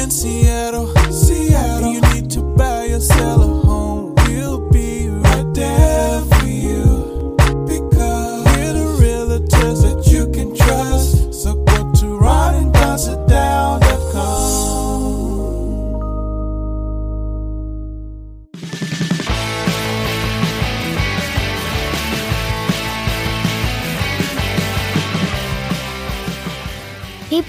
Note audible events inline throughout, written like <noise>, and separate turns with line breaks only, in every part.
in Seattle, Seattle. You need to buy or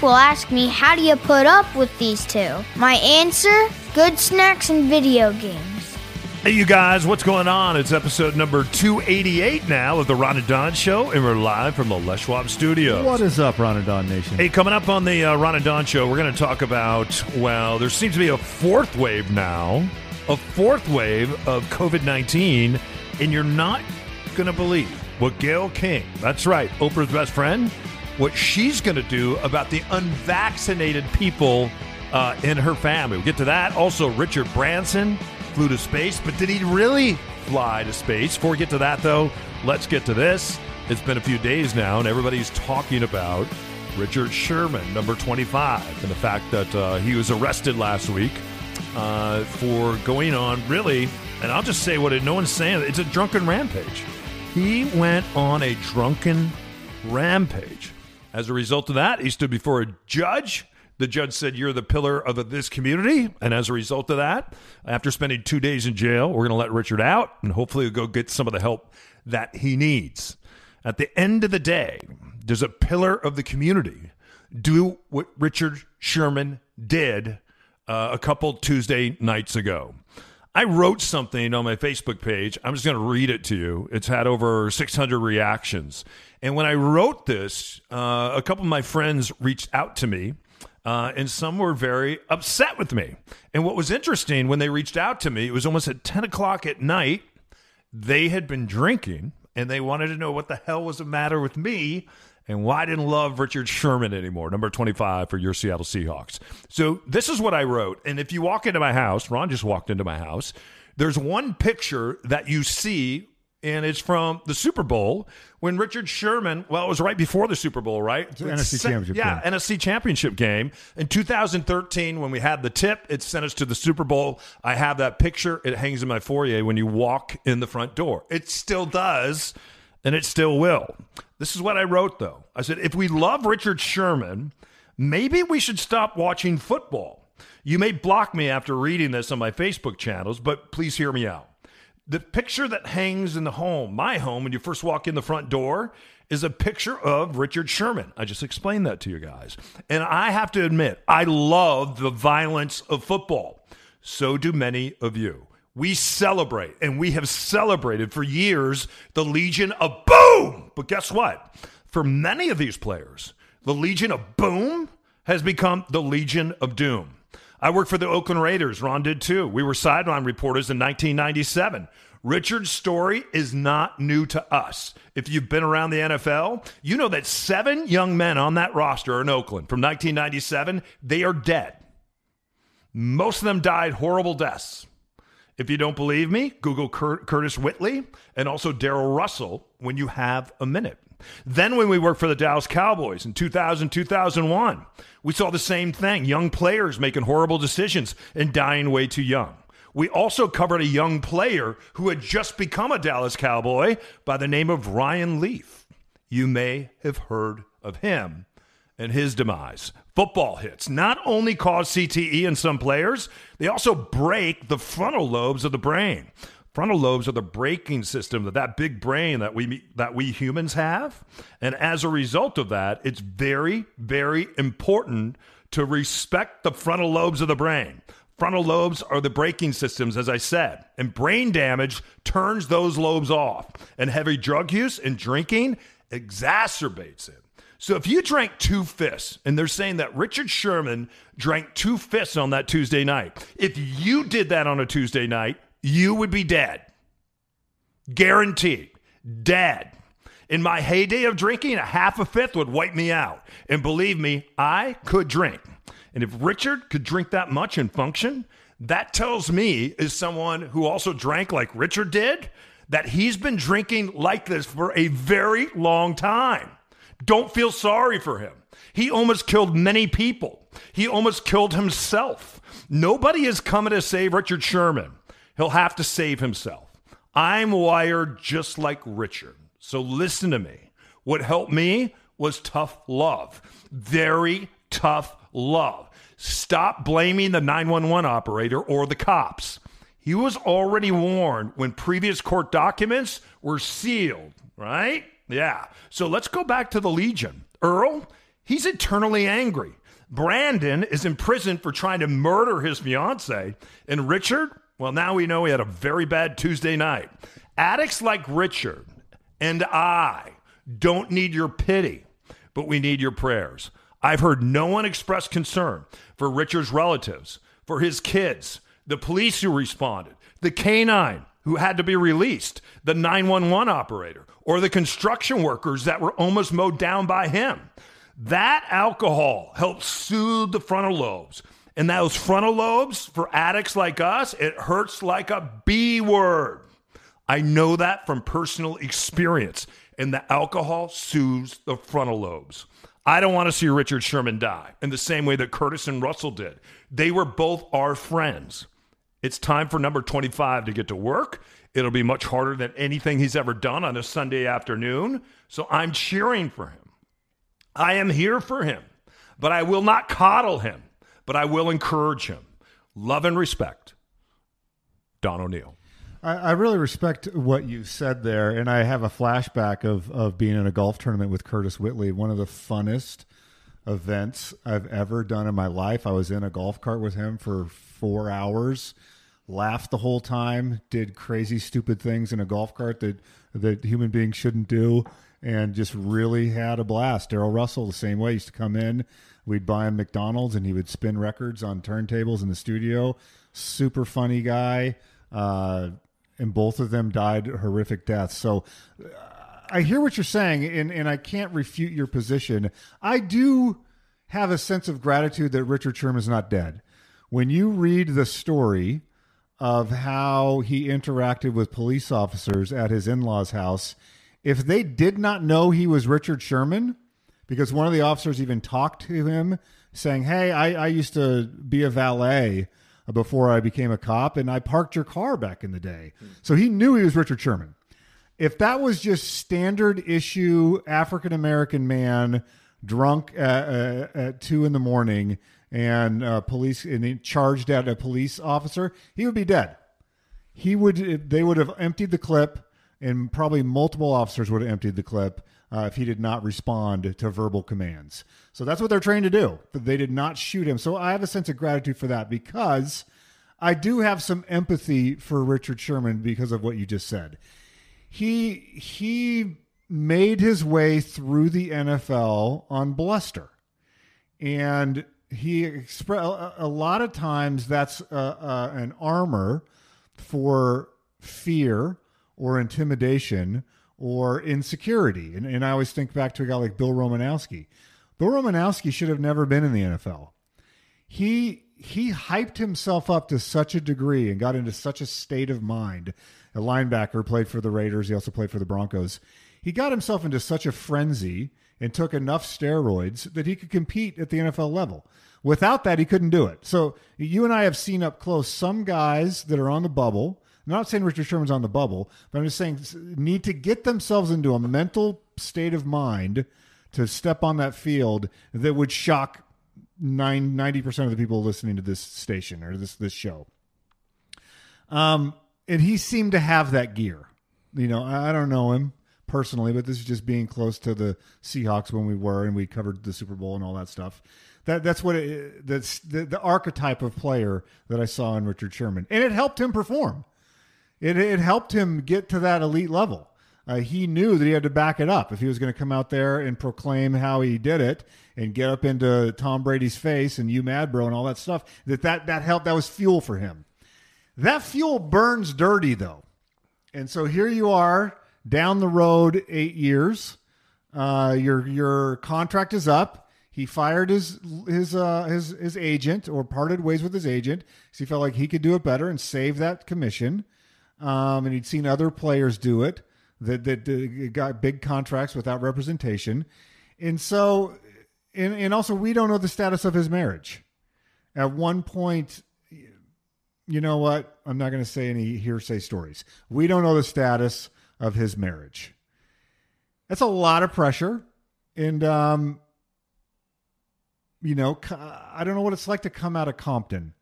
People ask me, how do you put up with these two? My answer good snacks and video games.
Hey, you guys, what's going on? It's episode number 288 now of the Ron and Don Show, and we're live from the Les Schwab studio.
What is up, Ron and Don Nation?
Hey, coming up on the uh, Ron and Don Show, we're going to talk about, well, there seems to be a fourth wave now, a fourth wave of COVID 19, and you're not going to believe what Gail King, that's right, Oprah's best friend, what she's going to do about the unvaccinated people uh, in her family. We'll get to that. Also, Richard Branson flew to space, but did he really fly to space? Before we get to that, though, let's get to this. It's been a few days now, and everybody's talking about Richard Sherman, number 25, and the fact that uh, he was arrested last week uh, for going on really, and I'll just say what it, no one's saying, it's a drunken rampage. He went on a drunken rampage. As a result of that, he stood before a judge. The judge said, You're the pillar of this community. And as a result of that, after spending two days in jail, we're going to let Richard out and hopefully he'll go get some of the help that he needs. At the end of the day, does a pillar of the community do what Richard Sherman did uh, a couple Tuesday nights ago? I wrote something on my Facebook page. I'm just going to read it to you. It's had over 600 reactions. And when I wrote this, uh, a couple of my friends reached out to me, uh, and some were very upset with me. And what was interesting when they reached out to me, it was almost at 10 o'clock at night. They had been drinking, and they wanted to know what the hell was the matter with me and why I didn't love Richard Sherman anymore, number 25 for your Seattle Seahawks. So this is what I wrote. And if you walk into my house, Ron just walked into my house, there's one picture that you see, and it's from the Super Bowl when Richard Sherman, well, it was right before the Super Bowl, right?
an NFC championship game.
Yeah,
game.
NFC championship game. In 2013, when we had the tip, it sent us to the Super Bowl. I have that picture. It hangs in my foyer when you walk in the front door. It still does, and it still will. This is what I wrote, though. I said, if we love Richard Sherman, maybe we should stop watching football. You may block me after reading this on my Facebook channels, but please hear me out. The picture that hangs in the home, my home, when you first walk in the front door, is a picture of Richard Sherman. I just explained that to you guys. And I have to admit, I love the violence of football. So do many of you. We celebrate, and we have celebrated for years the Legion of Boom. But guess what? For many of these players, the Legion of Boom has become the Legion of Doom. I worked for the Oakland Raiders. Ron did too. We were sideline reporters in 1997. Richard's story is not new to us. If you've been around the NFL, you know that seven young men on that roster in Oakland from 1997, they are dead. Most of them died horrible deaths. If you don't believe me, Google Cur- Curtis Whitley and also Darrell Russell when you have a minute. Then, when we worked for the Dallas Cowboys in 2000, 2001, we saw the same thing young players making horrible decisions and dying way too young. We also covered a young player who had just become a Dallas Cowboy by the name of Ryan Leaf. You may have heard of him and his demise. Football hits not only cause CTE in some players, they also break the frontal lobes of the brain. Frontal lobes are the braking system that that big brain that we that we humans have, and as a result of that, it's very very important to respect the frontal lobes of the brain. Frontal lobes are the braking systems, as I said, and brain damage turns those lobes off, and heavy drug use and drinking exacerbates it. So if you drank two fists, and they're saying that Richard Sherman drank two fists on that Tuesday night, if you did that on a Tuesday night, you would be dead. Guaranteed. Dead. In my heyday of drinking, a half a fifth would wipe me out. And believe me, I could drink. And if Richard could drink that much and function, that tells me, as someone who also drank like Richard did, that he's been drinking like this for a very long time. Don't feel sorry for him. He almost killed many people. He almost killed himself. Nobody is coming to save Richard Sherman. He'll have to save himself. I'm wired just like Richard. So listen to me. What helped me was tough love. Very tough love. Stop blaming the 911 operator or the cops. He was already warned when previous court documents were sealed, right? Yeah. So let's go back to the Legion. Earl, he's eternally angry. Brandon is in prison for trying to murder his fiance. And Richard, well, now we know he had a very bad Tuesday night. Addicts like Richard and I don't need your pity, but we need your prayers. I've heard no one express concern for Richard's relatives, for his kids, the police who responded, the canine who had to be released, the 911 operator, or the construction workers that were almost mowed down by him. That alcohol helps soothe the frontal lobes. And those frontal lobes, for addicts like us, it hurts like a B word. I know that from personal experience. And the alcohol soothes the frontal lobes. I don't want to see Richard Sherman die in the same way that Curtis and Russell did. They were both our friends. It's time for number 25 to get to work. It'll be much harder than anything he's ever done on a Sunday afternoon. So I'm cheering for him. I am here for him, but I will not coddle him, but I will encourage him. Love and respect. Don O'Neill.
I, really respect what you said there, and I have a flashback of of being in a golf tournament with Curtis Whitley, one of the funnest events I've ever done in my life. I was in a golf cart with him for four hours, laughed the whole time, did crazy, stupid things in a golf cart that that human beings shouldn't do, and just really had a blast. Darrell Russell, the same way, used to come in. We'd buy him McDonald's, and he would spin records on turntables in the studio. Super funny guy. Uh, and both of them died horrific deaths. So I hear what you're saying, and, and I can't refute your position. I do have a sense of gratitude that Richard Sherman is not dead. When you read the story of how he interacted with police officers at his in law's house, if they did not know he was Richard Sherman, because one of the officers even talked to him saying, Hey, I, I used to be a valet before I became a cop, and I parked your car back in the day. Hmm. So he knew he was Richard Sherman. If that was just standard issue African American man drunk at, uh, at, two in the morning and uh, police and he charged at a police officer, he would be dead. He would they would have emptied the clip, and probably multiple officers would have emptied the clip uh, if he did not respond to verbal commands. So that's what they're trained to do. They did not shoot him. So I have a sense of gratitude for that because I do have some empathy for Richard Sherman because of what you just said. He he made his way through the NFL on bluster, and he expressed a lot of times that's uh, uh, an armor for fear or intimidation or insecurity. And, and I always think back to a guy like Bill Romanowski. Bill Romanowski should have never been in the NFL. He he hyped himself up to such a degree and got into such a state of mind. A linebacker played for the Raiders. He also played for the Broncos. He got himself into such a frenzy and took enough steroids that he could compete at the NFL level. Without that, he couldn't do it. So you and I have seen up close some guys that are on the bubble I'm not saying Richard Sherman's on the bubble, but I'm just saying need to get themselves into a mental state of mind to step on that field that would shock 90% of the people listening to this station or this this show. Um, and he seemed to have that gear. You know, I, don't know him personally, but this is just being close to the Seahawks when we were and we covered the Super Bowl and all that stuff. That that's what it, that's the, the archetype of player that I saw in Richard Sherman, and it helped him perform it, it helped him get to that elite level. Uh, he knew that he had to back it up if he was going to come out there and proclaim how he did it and get up into Tom Brady's face and you mad bro and all that stuff. That that that helped. That was fuel for him. That fuel burns dirty though, and so here you are down the road eight years. Uh, your your contract is up. He fired his his uh, his his agent or parted ways with his agent because he felt like he could do it better and save that commission um, and he'd seen other players do it that that got big contracts without representation, And so, and, and also, we don't know the status of his marriage. At one point, you know what? I'm not going to say any hearsay stories. We don't know the status of his marriage. That's a lot of pressure. And, um, you know, I don't know what it's like to come out of Compton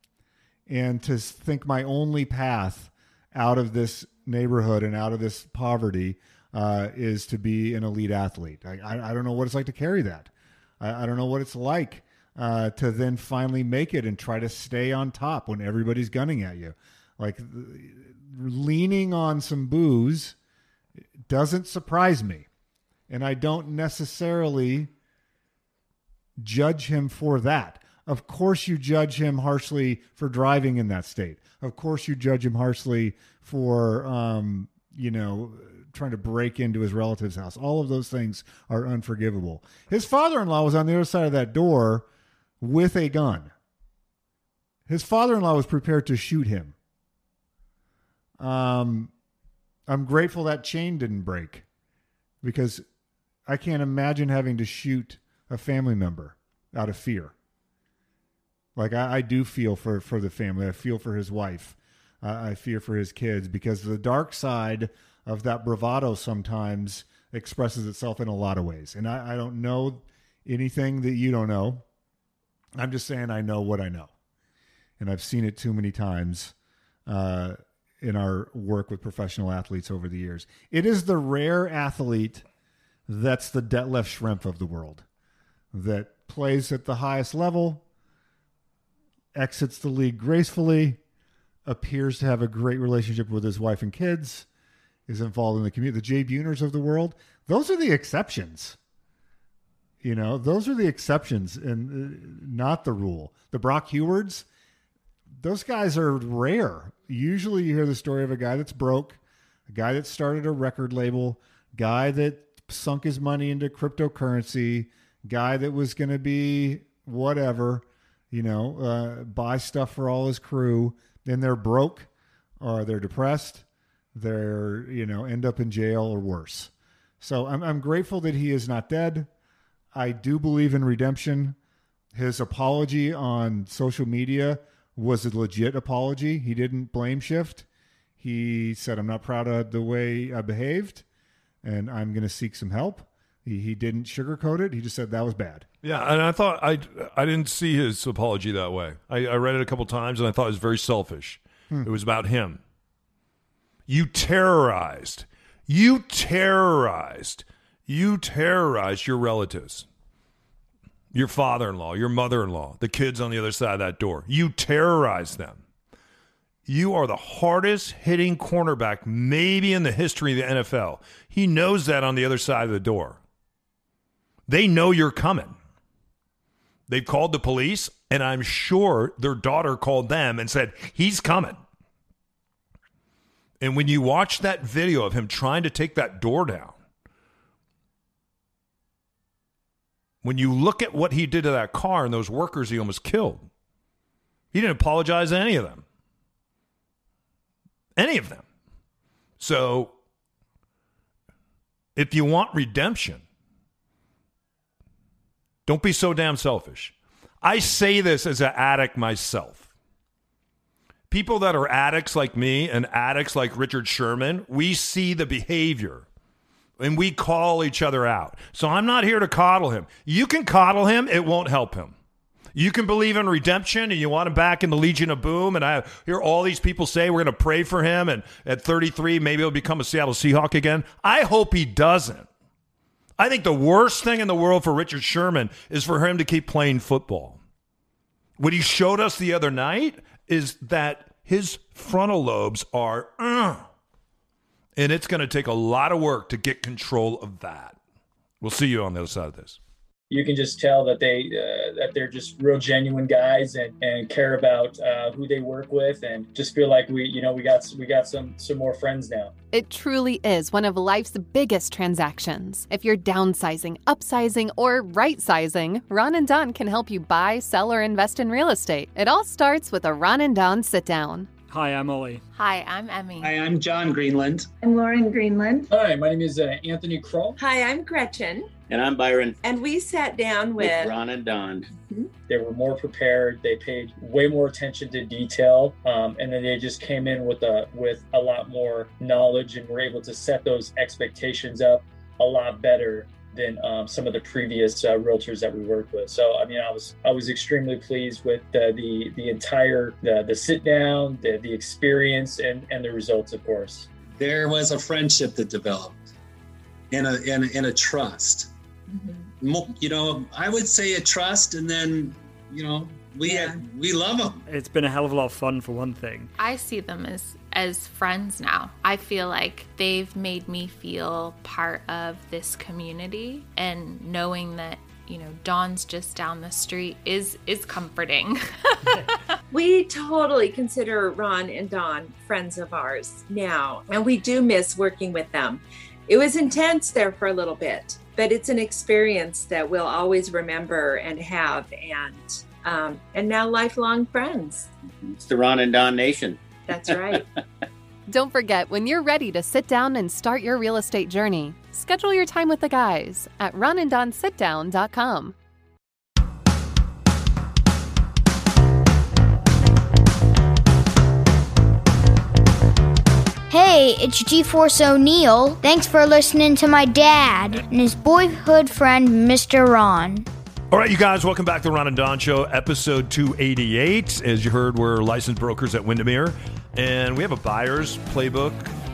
and to think my only path out of this neighborhood and out of this poverty uh, is to be an elite athlete. I, I, don't know what it's like to carry that. I, I don't know what it's like uh, to then finally make it and try to stay on top when everybody's gunning at you. Like leaning on some booze doesn't surprise me. And I don't necessarily judge him for that. Of course, you judge him harshly for driving in that state. Of course, you judge him harshly for, um, you know, trying to break into his relative's house. All of those things are unforgivable. His father in law was on the other side of that door with a gun. His father in law was prepared to shoot him. Um, I'm grateful that chain didn't break because I can't imagine having to shoot a family member out of fear. Like I, I do feel for for the family. I feel for his wife. Uh, I fear for his kids because the dark side of that bravado sometimes expresses itself in a lot of ways. And I, I don't know anything that you don't know. I'm just saying I know what I know, and I've seen it too many times uh, in our work with professional athletes over the years. It is the rare athlete that's the Detlef Schrempf of the world that plays at the highest level, exits the league gracefully, appears to have a great relationship with his wife and kids, is involved in the community. The Jay Buhners of the world, those are the exceptions. You know, those are the exceptions and uh, not the rule. The Brock Huards, those guys are rare. Usually you hear the story of a guy that's broke, a guy that started a record label, guy that sunk his money into cryptocurrency, guy that was going to be whatever, you know, uh, buy stuff for all his crew. Then they're broke or they're depressed. They're, you know, end up in jail or worse. So I'm, I'm grateful that he is not dead. I do believe in redemption. His apology on social media was a legit apology. He didn't blame shift. He said, I'm not proud of the way I behaved and I'm going to seek some help. He, he didn't sugarcoat it. He just said that was bad.
Yeah, and I thought I I didn't see his apology that way. I, I read it a couple times and I thought it was very selfish. Hmm. It was about him. You terrorized. You terrorized. You terrorize your relatives. Your father-in-law, your mother-in-law, the kids on the other side of that door. You terrorize them. You are the hardest hitting cornerback, maybe in the history of the NFL. He knows that on the other side of the door. They know you're coming. They've called the police, and I'm sure their daughter called them and said, He's coming. And when you watch that video of him trying to take that door down, when you look at what he did to that car and those workers he almost killed, he didn't apologize to any of them. Any of them. So if you want redemption, don't be so damn selfish. I say this as an addict myself. People that are addicts like me and addicts like Richard Sherman, we see the behavior and we call each other out. So I'm not here to coddle him. You can coddle him, it won't help him. You can believe in redemption and you want him back in the Legion of Boom. And I hear all these people say we're going to pray for him. And at 33, maybe he'll become a Seattle Seahawk again. I hope he doesn't. I think the worst thing in the world for Richard Sherman is for him to keep playing football. What he showed us the other night is that his frontal lobes are, uh, and it's going to take a lot of work to get control of that. We'll see you on the other side of this.
You can just tell that they uh, that they're just real genuine guys and, and care about uh, who they work with and just feel like we you know we got we got some some more friends now.
It truly is one of life's biggest transactions. If you're downsizing upsizing or right sizing ron and don can help you buy sell or invest in real estate. It all starts with a ron and don sit down
Hi, I'm Ollie.
Hi, I'm Emmy.
Hi, I'm John Greenland.
I'm Lauren Greenland.
Hi, my name is uh, Anthony Kroll.
Hi, I'm Gretchen.
And I'm Byron
And we sat down
with
with,
Ron and Don.
They were more prepared. They paid way more attention to detail, um, and then they just came in with a with a lot more knowledge and were able to set those expectations up a lot better than um, some of the previous uh, realtors that we worked with. So I mean, I was I was extremely pleased with the the, the entire the, the sit down, the the experience, and and the results, of course.
there was a friendship that developed and a and, a- and a trust Mo- you know i would say a trust and then you know we
Yeah.
had, we love them
It's been a hell of a lot of fun for one thing.
I see them as as friends now. I feel like they've made me feel part of this community and knowing that, you know, Don's just down the street is is comforting. <laughs>
we totally consider Ron and Don friends of ours now, and we do miss working with them. It was intense there for a little bit, but it's an experience that we'll always remember and have, and um, and now lifelong friends.
It's the Ron and Don Nation.
That's right. <laughs>
Don't forget, when you're ready to sit down and start your real estate journey, schedule your time with the guys at ronanddonsitdown.com.
Hey, it's G-Force O'Neill. Thanks for listening to my dad and his boyhood friend, Mr. Ron.
All right, you guys, welcome back to the Ron and Don Show, episode 288. As you heard, we're licensed brokers at Windermere, and we have a buyer's playbook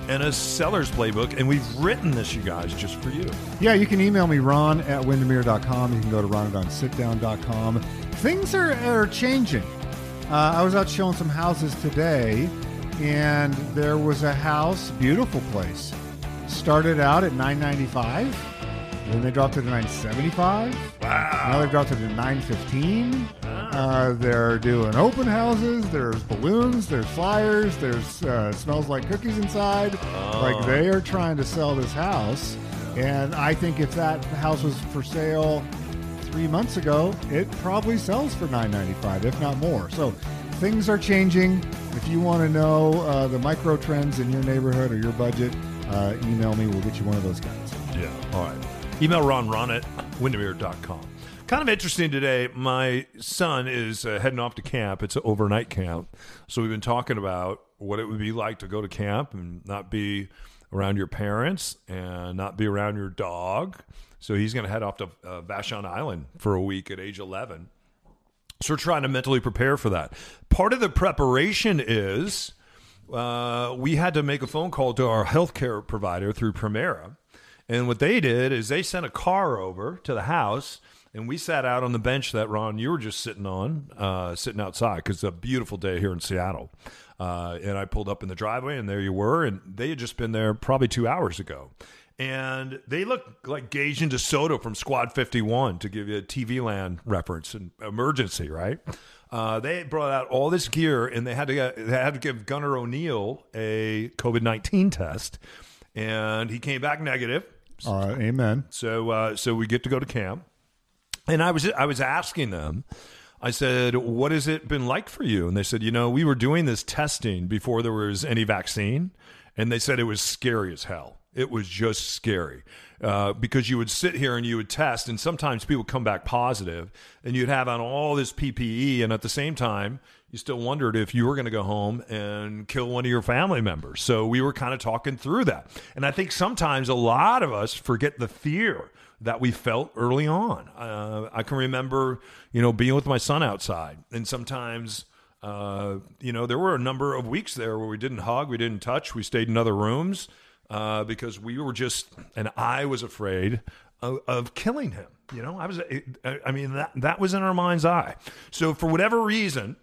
and a seller's playbook, and we've written this, you guys, just for you.
Yeah, you can email me, ron at windermere.com. You can go to ronanddonsitdown.com. Things are, are changing. Uh, I was out showing some houses today, and there was a house, beautiful place. Started out at 995 then they dropped it to 975 Wow. Now they've dropped it to 915 uh, They're doing open houses. There's balloons. There's flyers. There's uh, smells like cookies inside. Like they are trying to sell this house. And I think if that house was for sale three months ago, it probably sells for 9.95, if not more. So things are changing. If you want to know uh, the micro trends in your neighborhood or your budget, uh, email me. We'll get you one of those guys.
Yeah. All right. Email Ron Ron at windermere.com. Kind of interesting today. My son is uh, heading off to camp. It's an overnight camp. So we've been talking about what it would be like to go to camp and not be around your parents and not be around your dog. So he's going to head off to uh, Vashon Island for a week at age 11. So we're trying to mentally prepare for that. Part of the preparation is uh, we had to make a phone call to our healthcare provider through Premera. And what they did is they sent a car over to the house, and we sat out on the bench that Ron you were just sitting on, uh, sitting outside because it's a beautiful day here in Seattle. Uh, and I pulled up in the driveway, and there you were, and they had just been there probably two hours ago. And they look like Gage and DeSoto from Squad 51 to give you a TV land reference and emergency, right? Uh, they brought out all this gear, and they had to get, they had to give Gunnar O'Neill a COVID 19 test, and he came back negative.
All right, amen.
So uh, so we get to go to camp, and I was I was asking them. I said, "What has it been like for you?" And they said, "You know, we were doing this testing before there was any vaccine, and they said it was scary as hell. It was just scary uh, because you would sit here and you would test, and sometimes people come back positive, and you'd have on all this PPE, and at the same time, you still wondered if you were going to go home and kill one of your family members. So we were kind of talking through that, and I think sometimes a lot of us forget the fear that we felt early on. Uh, I can remember, you know, being with my son outside, and sometimes. Uh, you know, there were a number of weeks there where we didn't hug, we didn't touch, we stayed in other rooms uh, because we were just, and I was afraid of, of killing him. You know, I was, I I mean, that that was in our mind's eye. So for whatever reason,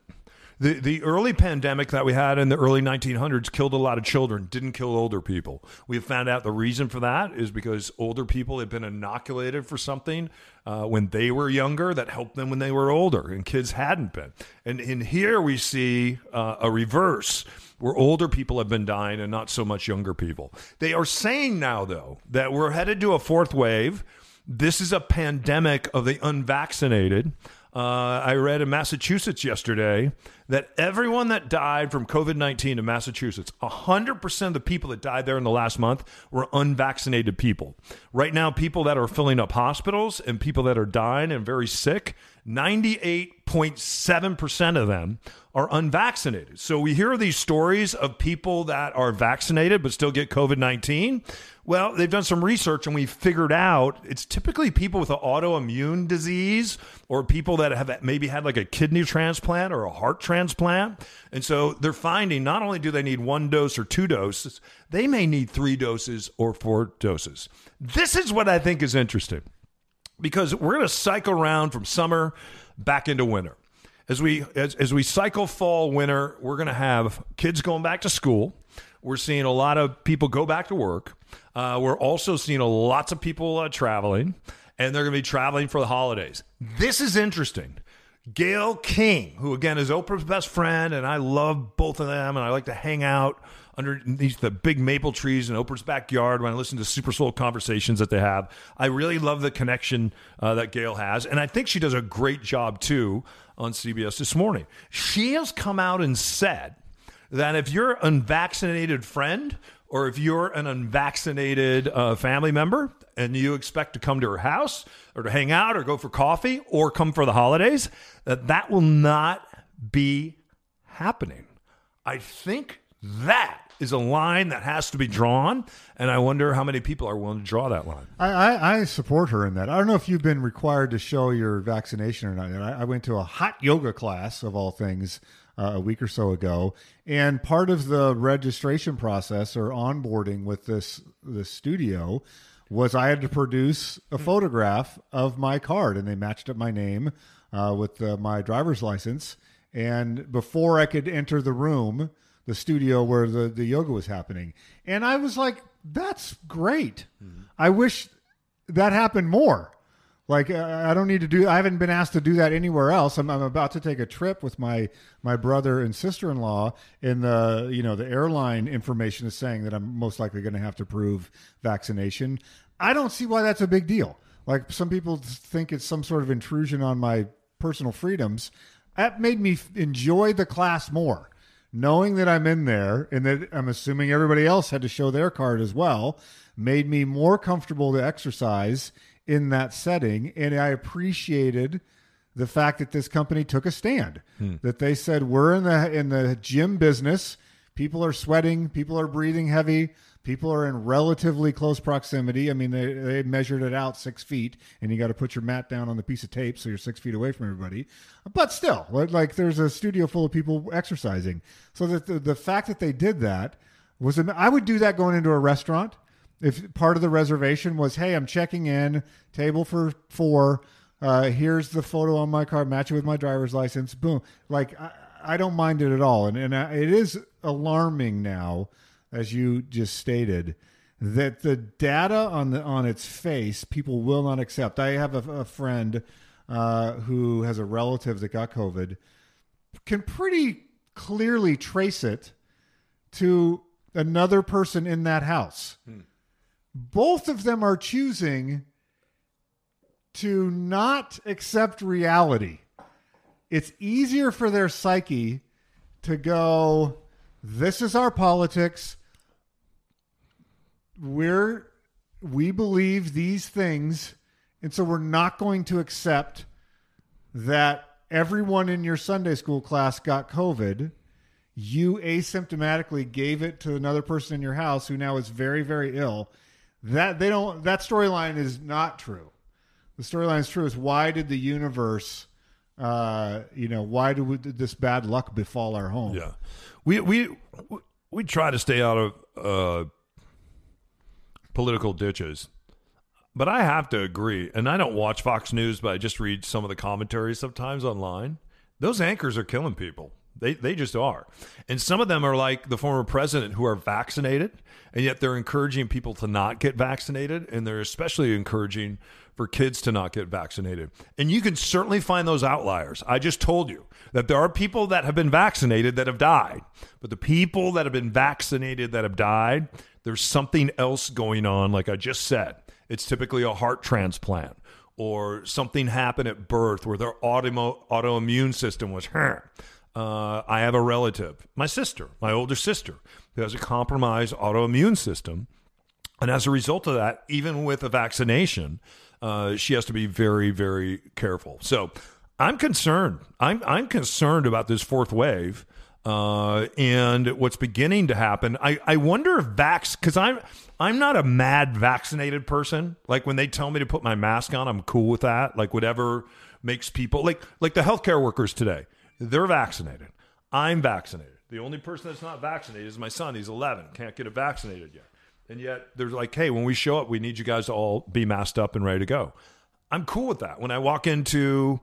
the the early pandemic that we had in the early 1900s killed a lot of children, didn't kill older people. We found out the reason for that is because older people had been inoculated for something uh, when they were younger that helped them when they were older, and kids hadn't been. And in here we see uh, a reverse where older people have been dying and not so much younger people. They are saying now though that we're headed to a fourth wave. This is a pandemic of the unvaccinated. Uh, I read in Massachusetts yesterday that everyone that died from COVID 19 in Massachusetts, 100% of the people that died there in the last month were unvaccinated people. Right now, people that are filling up hospitals and people that are dying and very sick, 98.7% of them are unvaccinated. So we hear these stories of people that are vaccinated but still get COVID 19. Well, they've done some research and we've figured out it's typically people with an autoimmune disease or people that have maybe had like a kidney transplant or a heart transplant. And so they're finding not only do they need one dose or two doses, they may need three doses or four doses. This is what I think is interesting because we're going to cycle around from summer back into winter. As we as, as we cycle fall winter, we're going to have kids going back to school. We're seeing a lot of people go back to work. Uh, we're also seeing lots of people uh, traveling, and they're going to be traveling for the holidays. This is interesting. Gail King, who again is Oprah's best friend, and I love both of them, and I like to hang out underneath the big maple trees in Oprah's backyard when I listen to Super Soul conversations that they have. I really love the connection uh, that Gail has, and I think she does a great job too on CBS this morning. She has come out and said that if you're an unvaccinated friend or if you're an unvaccinated uh, family member and you expect to come to her house or to hang out or go for coffee or come for the holidays, that that will not be happening. I think that is a line that has to be drawn, and I wonder how many people are willing to draw that line.
I, I, I support her in that. I don't know if you've been required to show your vaccination or not. I, I went to a hot yoga class of all things uh, a week or so ago, and part of the registration process or onboarding with this this studio was I had to produce a photograph of my card, and they matched up my name uh, with uh, my driver's license. And before I could enter the room, the studio where the, the yoga was happening, and I was like, "That's great. I wish that happened more." Like I don't need to do. I haven't been asked to do that anywhere else. I'm, I'm about to take a trip with my my brother and sister in law, and the you know the airline information is saying that I'm most likely going to have to prove vaccination. I don't see why that's a big deal. Like some people think it's some sort of intrusion on my personal freedoms. That made me enjoy the class more, knowing that I'm in there and that I'm assuming everybody else had to show their card as well. Made me more comfortable to exercise in that setting, and I appreciated the fact that this company took a stand. Hmm. That they said we're in the in the gym business. People are sweating. People are breathing heavy. People are in relatively close proximity. I mean, they, they measured it out six feet, and you got to put your mat down on the piece of tape so you're six feet away from everybody. But still, like- like there's a studio full of people exercising. So that the, the fact that they did that was, I would do that going into a restaurant if part of the reservation was, hey, I'm checking in, table for four. Uh, here's the photo on my card, match it with my driver's license. Boom. Like I, I don't mind it at all, and and I, it is alarming now, as you just stated, that the data on the on its face people will not accept. I have a, a friend uh, who has a relative that got COVID, can pretty clearly trace it to another person in that house both of them are choosing to not accept reality. It's easier for their psyche to go, this is our politics. We're we believe these things, and so we're not going to accept that everyone in your Sunday school class got COVID. You asymptomatically gave it to another person in your house who now is very, very ill. That they don't. That storyline is not true. The storyline is true. Is why did the universe, uh, you know, why did, we, did this bad luck befall our home?
Yeah, we we we try to stay out of uh, political ditches, but I have to agree. And I don't watch Fox News, but I just read some of the commentaries sometimes online. Those anchors are killing people. They they just are, and some of them are like the former president who are vaccinated, and yet they're encouraging people to not get vaccinated, and they're especially encouraging for kids to not get vaccinated. And you can certainly find those outliers. I just told you that there are people that have been vaccinated that have died, but the people that have been vaccinated that have died, there's something else going on. Like I just said, it's typically a heart transplant or something happened at birth where their automo- autoimmune system was, uh, I have a relative, my sister, my older sister, who has a compromised autoimmune system. And as a result of that, even with a vaccination, uh, she has to be very, very careful. So I'm concerned. I'm, I'm concerned about this fourth wave uh, and what's beginning to happen. I, I wonder if vax because I'm I'm not a mad vaccinated person. Like when they tell me to put my mask on, I'm cool with that. Like whatever makes people like like the healthcare workers today. They're vaccinated. I'm vaccinated. The only person that's not vaccinated is my son. He's 11. Can't get it vaccinated yet. And yet they're like, hey, when we show up, we need you guys to all be masked up and ready to go. I'm cool with that. When I walk into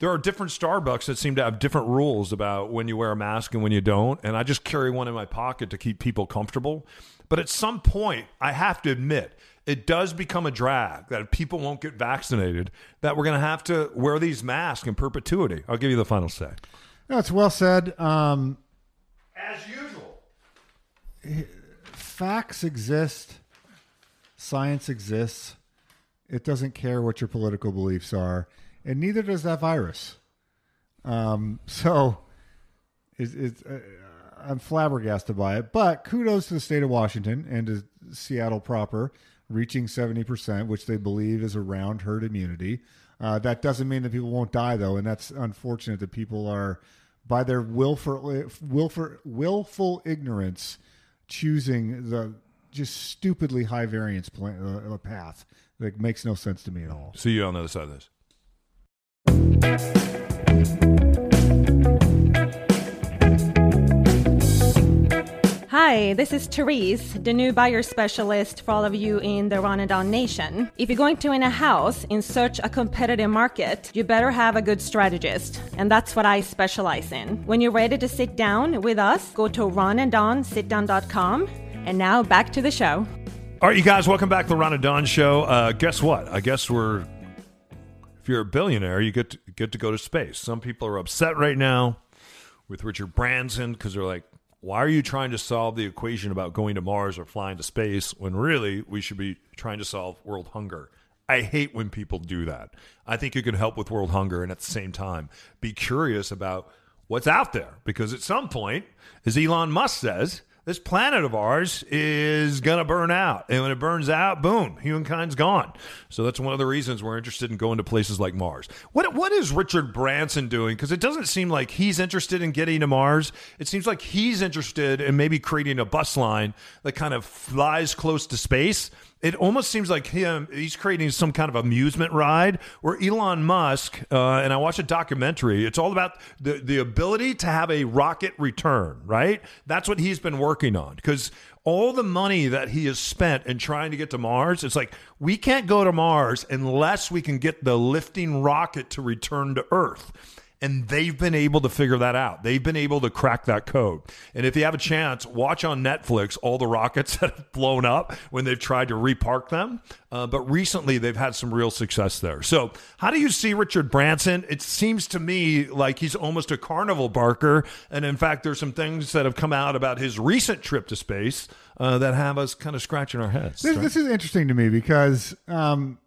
there are different Starbucks that seem to have different rules about when you wear a mask and when you don't. And I just carry one in my pocket to keep people comfortable. But at some point, I have to admit, it does become a drag that if people won't get vaccinated, that we're going to have to wear these masks in perpetuity. I'll give you the final say.
That's well said. Um,
As usual.
facts exist, science exists. It doesn't care what your political beliefs are, and neither does that virus. Um, so, it's, it's, uh, I'm flabbergasted by it. But kudos to the state of Washington and to Seattle proper, reaching 70%, which they believe is around herd immunity. Uh, that doesn't mean that people won't die, though, and that's unfortunate that people are, by their willful, willful, willful ignorance, choosing the just stupidly high variance plan, uh, path that makes no sense to me at all.
See you on the other side of this.
Hi, this is Therese, the new buyer specialist for all of you in the Don Nation. If you're going to in a house in such a competitive market, you better have a good strategist, and that's what I specialize in. When you're ready to sit down with us, go to ronanddonsitdown.com. And now back to the show.
All right, you guys, welcome back to the Ron and Don Show. Uh, guess what? I guess we're if you're a billionaire, you get to, get to go to space. Some people are upset right now with Richard Branson because they're like, why are you trying to solve the equation about going to Mars or flying to space when really we should be trying to solve world hunger? I hate when people do that. I think you can help with world hunger and at the same time be curious about what's out there because at some point, as Elon Musk says, this planet of ours is going to burn out. And when it burns out, boom, humankind's gone. So that's one of the reasons we're interested in going to places like Mars. What what is Richard Branson doing? Because it doesn't seem like he's interested in getting to Mars. It seems like he's interested in maybe creating a bus line that kind of flies close to space it almost seems like him he's creating some kind of amusement ride where Elon Musk uh, and I watched a documentary it's all about the the ability to have a rocket return right? That's what he's been working on because all the money that he has spent in trying to get to Mars it's like we can't go to Mars unless we can get the lifting rocket to return to Earth and they've been able to figure that out. They've been able to crack that code. And if you have a chance, watch on Netflix all the rockets <laughs> that have blown up when they've tried to repark them. Uh, but recently, they've had some real success there. So, how do you see Richard Branson? It seems to me like he's almost a carnival barker. And in fact, there's some things that have come out about his recent trip to space uh, that have us kind of scratching our heads.
This, this is interesting to me because um,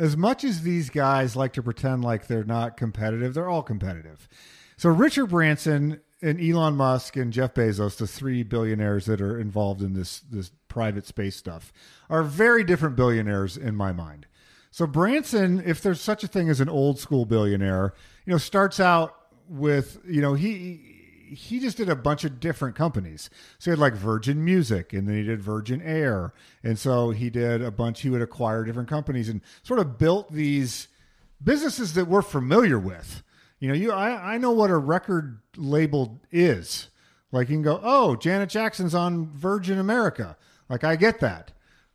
as much as these guys like to pretend like they're not competitive, they're all competitive. So Richard Branson and Elon Musk and Jeff Bezos, the three billionaires that are involved in this this private space stuff, are very different billionaires in my mind. So Branson, if there's such a thing as an old school billionaire, you know, starts out with, you know, he he just did a bunch of different companies. So he had like Virgin Music, and then he did Virgin Air, and so he did a bunch. He would acquire different companies and sort of built these businesses that we're familiar with. You know, you I, I know what a record label is. Like you can go, oh, Janet Jackson's on Virgin America. Like I get that.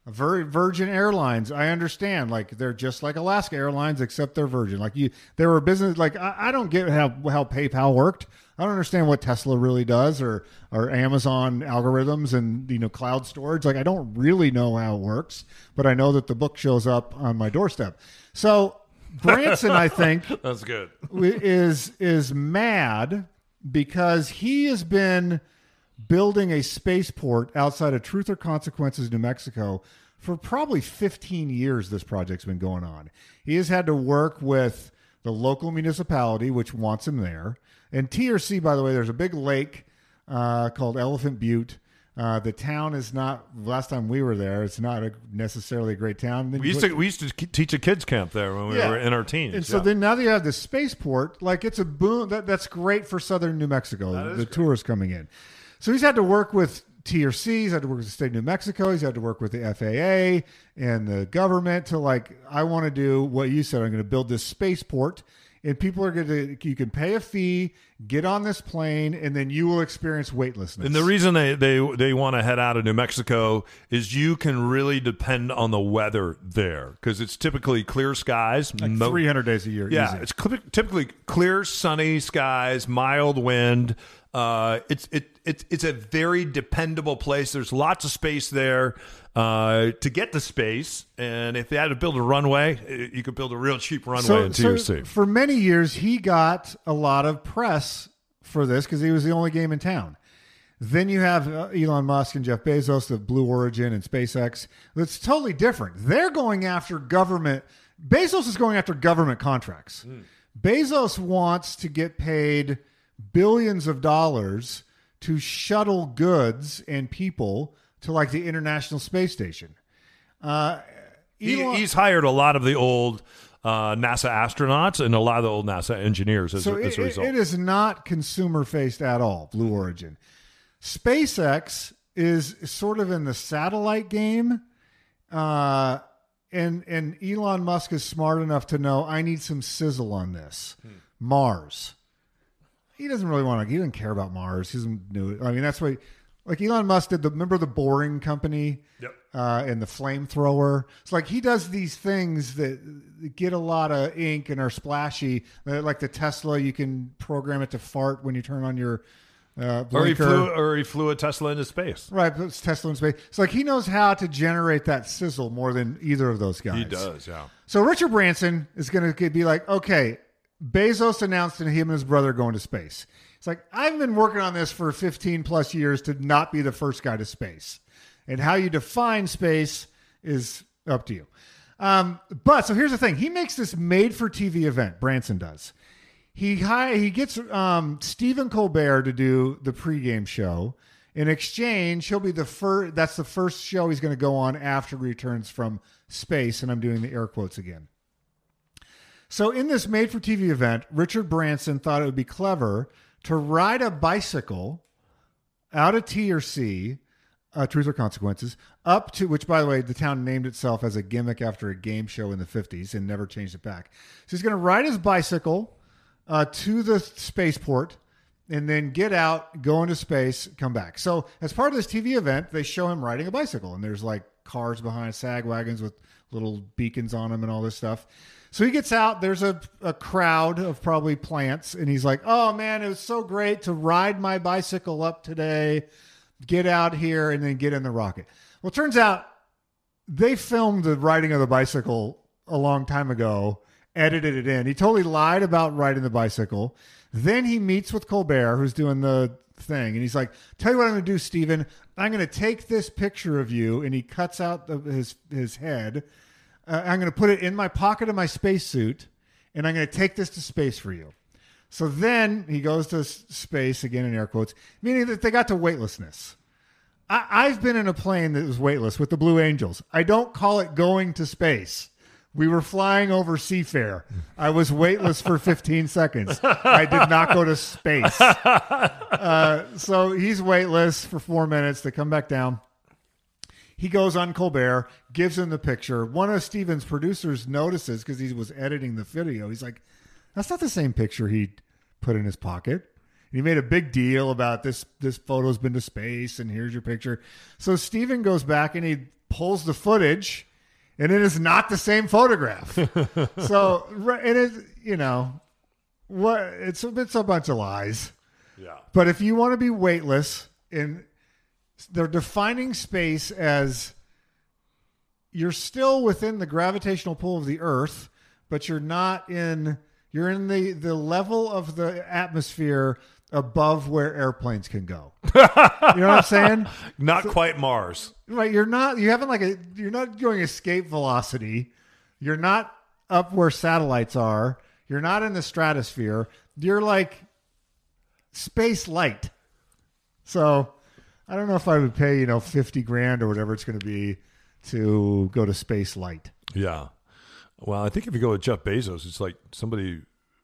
Vir- Virgin Airlines, I understand. Like they're just like Alaska Airlines, except they're Virgin. Like you, they were a business. Like I, I don't get how how PayPal worked. I don't understand what Tesla really does, or or Amazon algorithms and you know cloud storage. Like I don't really know how it works, but I know that the book shows up on my doorstep. So Branson, I think, <laughs>
That's good.
is is mad because he has been building a spaceport outside of Truth or Consequences, New Mexico, for probably 15 years this project's been going on. He has had to work with the local municipality, which wants him there. And TRC, by the way, there's a big lake uh, called Elephant Butte. Uh, the town is not. Last time we were there, it's not a necessarily a great town. Then
We used
you
to we used to teach a kids camp there when we
Yeah.
were in our teens.
and so
yeah.
then now that you have the spaceport, like it's a boom. That, that's great for southern New Mexico. The
great.
tourists coming in. So he's had to work with TRC. He's had to work with the state of New Mexico. He's had to work with the FAA and the government to like. I want to do what you said. I'm going to build this spaceport, and people are going to. You can pay a fee, get on this plane, and then you will experience weightlessness.
And the reason they, they, they want to head out of New Mexico is you can really depend on the weather there because it's typically clear skies.
like
mo-
300 days a year.
Yeah,
easy.
it's typically clear, sunny skies, mild wind. Uh, it's it, it's it's a very dependable place. There's lots of space there uh, to get the space, and if they had to build a runway, eh, you could build a real cheap runway in TRC.
for many years, he got a lot of press for this because he was the only game in town. Then you have uh, Elon Musk and Jeff Bezos, of Blue Origin and SpaceX. That's totally different. They're going after government. Bezos is going after government contracts. Bezos wants to get paid billions of dollars to shuttle goods and people to like the International Space Station. Uh,
He, he's hired a lot of the old uh, NASA astronauts and a lot of the old NASA engineers as,
so
a, as a result.
it is not consumer faced at all. Blue Origin, SpaceX is sort of in the satellite game, uh, and and Elon Musk is smart enough to know I need some sizzle on this.
Hmm.
Mars, he doesn't really want to. He doesn't care about Mars. He doesn't do it. I mean, that's why. Like Elon Musk did the remember the Boring Company,
Yep.
uh, and the flamethrower. It's like he does these things that get a lot of ink and are splashy. Uh, Like the Tesla, you can program it to fart when you turn on your uh,
or he flew, or he flew a Tesla into space.
Right, but it's Tesla in space. It's like he knows how to generate that sizzle more than either of those guys.
He does, yeah.
So Richard Branson is going to be like, okay, Bezos announced that him and his brother are going to space. It's like I've been working on this for 15 plus years to not be the first guy to space, and how you define space is up to you. Um, but so here's the thing: he makes this made-for-TV event. Branson does. He hi- he gets um, Stephen Colbert to do the pregame show. In exchange, he'll be the first. That's the first show he's going to go on after he returns from space, and I'm doing the air quotes again. So, in this made for TV event, Richard Branson thought it would be clever to ride a bicycle out of TRC, uh, Truth or Consequences, up to which, by the way, the town named itself as a gimmick after a game show in the 50s and never changed it back. So, he's going to ride his bicycle uh, to the spaceport and then get out, go into space, come back. So, as part of this TV event, they show him riding a bicycle, and there's like cars behind sag wagons with little beacons on them and all this stuff. So he gets out. There's a, a crowd of probably plants, and he's like, "Oh man, it was so great to ride my bicycle up today, get out here, and then get in the rocket." Well, turns out they filmed the riding of the bicycle a long time ago, edited it in. He totally lied about riding the bicycle. Then he meets with Colbert, who's doing the thing, and he's like, "Tell you what I'm going to do, Stephen. I'm going to take this picture of you," and he cuts out the, his his head. Uh, I'm going to put it in my pocket of my spacesuit, and I'm going to take this to space for you. So then he goes to space again in air quotes, meaning that they got to weightlessness. I, I've been in a plane that was weightless with the Blue Angels. I don't call it going to space. We were flying over Seafair. I was weightless for 15 seconds. I did not go to space. <laughs> Uh, so he's weightless for four minutes. They come back down. He goes on Colbert, gives him the picture. One of Stephen's producers notices because he was editing the video. He's like, "That's not the same picture he put in his pocket." And he made a big deal about this. This photo's been to space, and here's your picture. So Steven goes back and he pulls the footage, and it is not the same photograph. <laughs> so right- it you know, what it's a, it's a bunch of lies.
Yeah.
But if you want to be weightless, and they're defining space as you're still within the gravitational pull of the Earth, but you're not in. You're in the the level of the atmosphere above where airplanes can go. <laughs> you know what I'm saying?
Not quite Mars.
Right, you're not you haven't like a you're not going escape velocity. You're not up where satellites are. You're not in the stratosphere. You're like space light. So, I don't know if I would pay, you know, 50 grand or whatever it's going to be to go to space light.
Yeah. Well, I think if you go with Jeff Bezos, it's like somebody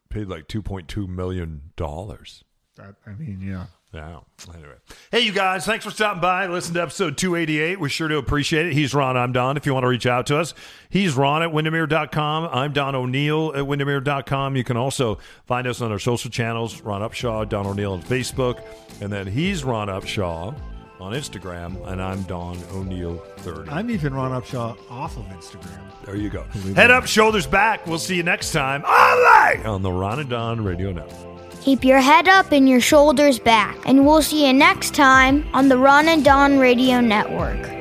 paid like two point two million dollars.
I mean, yeah.
Yeah. Anyway. Hey, you guys, thanks for stopping by. Listen to episode 288. We're sure do appreciate it. He's Ron. I'm Don. If you want to reach out to us, he's Ron at Windermere.com. I'm Don O'Neill at Windermere.com. You can also find us on our social channels Ron Upshaw, Don O'Neill on Facebook. And then he's Ron Upshaw on Instagram. And I'm Don O'Neill 30.
I'm even Ron Upshaw off of Instagram.
There you go. Head up, shoulders back. We'll see you next time. All right. On the Ron and Don Radio Network.
Keep your head up and your shoulders back, and we'll see you next time on the Ron and Don Radio Network.